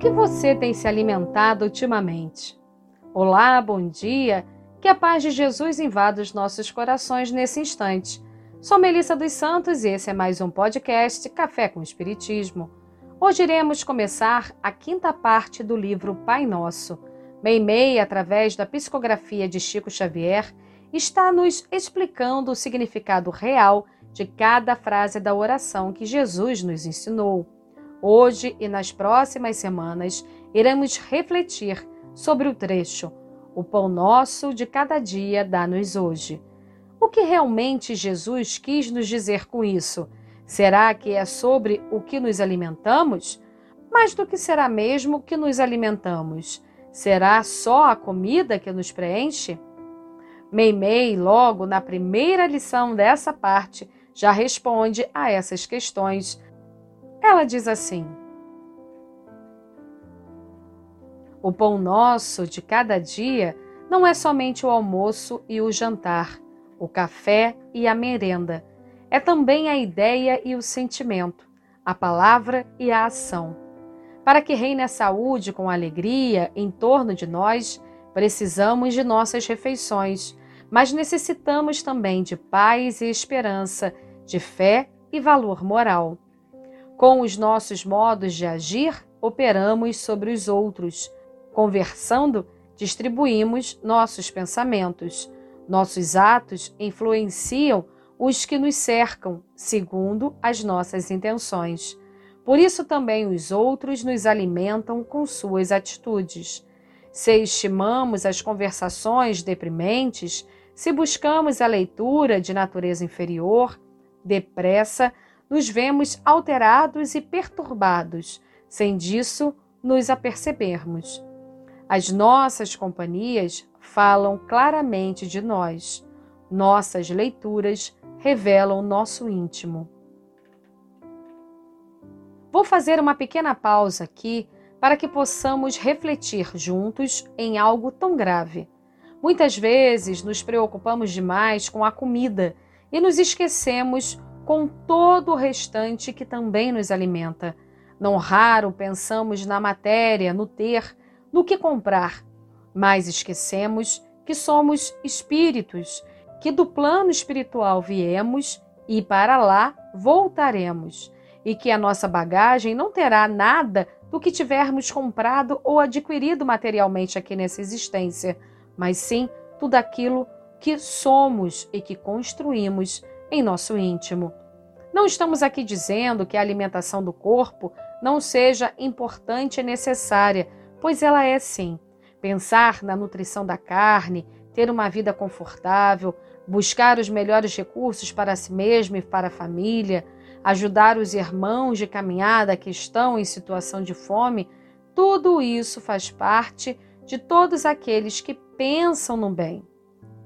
que você tem se alimentado ultimamente? Olá, bom dia. Que a paz de Jesus invada os nossos corações nesse instante. Sou Melissa dos Santos e esse é mais um podcast Café com Espiritismo. Hoje iremos começar a quinta parte do livro Pai Nosso. Meimei, através da psicografia de Chico Xavier, está nos explicando o significado real de cada frase da oração que Jesus nos ensinou. Hoje e nas próximas semanas iremos refletir sobre o trecho O pão nosso de cada dia dá-nos hoje. O que realmente Jesus quis nos dizer com isso? Será que é sobre o que nos alimentamos? Mas do que será mesmo que nos alimentamos? Será só a comida que nos preenche? Meimei, logo na primeira lição dessa parte, já responde a essas questões. Ela diz assim: O pão nosso de cada dia não é somente o almoço e o jantar, o café e a merenda. É também a ideia e o sentimento, a palavra e a ação. Para que reine a saúde com alegria em torno de nós, precisamos de nossas refeições, mas necessitamos também de paz e esperança, de fé e valor moral. Com os nossos modos de agir, operamos sobre os outros. Conversando, distribuímos nossos pensamentos. Nossos atos influenciam os que nos cercam, segundo as nossas intenções. Por isso também os outros nos alimentam com suas atitudes. Se estimamos as conversações deprimentes, se buscamos a leitura de natureza inferior, depressa nos vemos alterados e perturbados, sem disso nos apercebermos. As nossas companhias falam claramente de nós. Nossas leituras revelam nosso íntimo. Vou fazer uma pequena pausa aqui para que possamos refletir juntos em algo tão grave. Muitas vezes nos preocupamos demais com a comida e nos esquecemos com todo o restante que também nos alimenta. Não raro pensamos na matéria, no ter, no que comprar, mas esquecemos que somos espíritos, que do plano espiritual viemos e para lá voltaremos, e que a nossa bagagem não terá nada do que tivermos comprado ou adquirido materialmente aqui nessa existência, mas sim tudo aquilo que somos e que construímos em nosso íntimo. Não estamos aqui dizendo que a alimentação do corpo não seja importante e necessária, pois ela é sim. Pensar na nutrição da carne, ter uma vida confortável, buscar os melhores recursos para si mesmo e para a família, ajudar os irmãos de caminhada que estão em situação de fome, tudo isso faz parte de todos aqueles que pensam no bem.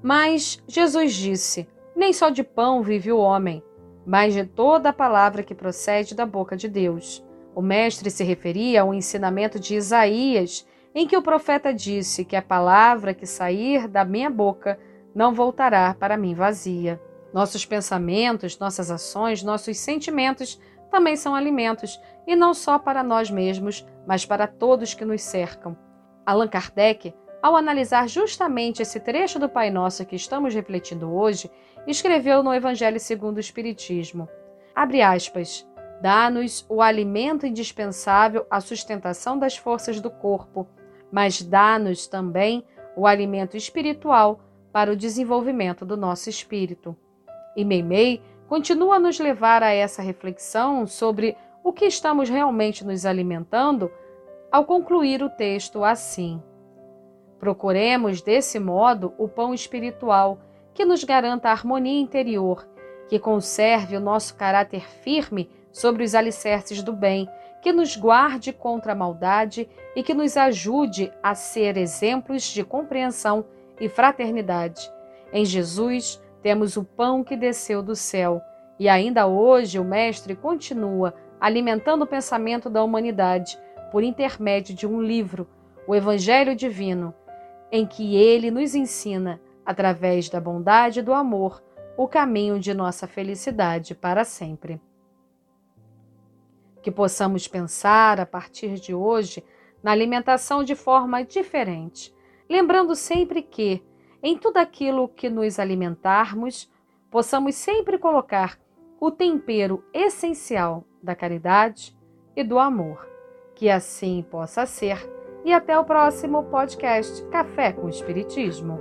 Mas Jesus disse: nem só de pão vive o homem, mas de toda a palavra que procede da boca de Deus. O mestre se referia ao ensinamento de Isaías, em que o profeta disse que a palavra que sair da minha boca não voltará para mim vazia. Nossos pensamentos, nossas ações, nossos sentimentos também são alimentos, e não só para nós mesmos, mas para todos que nos cercam. Allan Kardec, ao analisar justamente esse trecho do Pai Nosso que estamos refletindo hoje, escreveu no Evangelho segundo o Espiritismo. Abre aspas. Dá-nos o alimento indispensável à sustentação das forças do corpo, mas dá-nos também o alimento espiritual para o desenvolvimento do nosso espírito. E Meimei continua a nos levar a essa reflexão sobre o que estamos realmente nos alimentando ao concluir o texto assim: Procuremos desse modo o pão espiritual que nos garanta a harmonia interior, que conserve o nosso caráter firme sobre os alicerces do bem, que nos guarde contra a maldade e que nos ajude a ser exemplos de compreensão e fraternidade. Em Jesus temos o pão que desceu do céu, e ainda hoje o Mestre continua alimentando o pensamento da humanidade por intermédio de um livro, o Evangelho Divino, em que ele nos ensina através da bondade e do amor, o caminho de nossa felicidade para sempre. Que possamos pensar a partir de hoje na alimentação de forma diferente, lembrando sempre que, em tudo aquilo que nos alimentarmos, possamos sempre colocar o tempero essencial da caridade e do amor. Que assim possa ser. E até o próximo podcast Café com Espiritismo.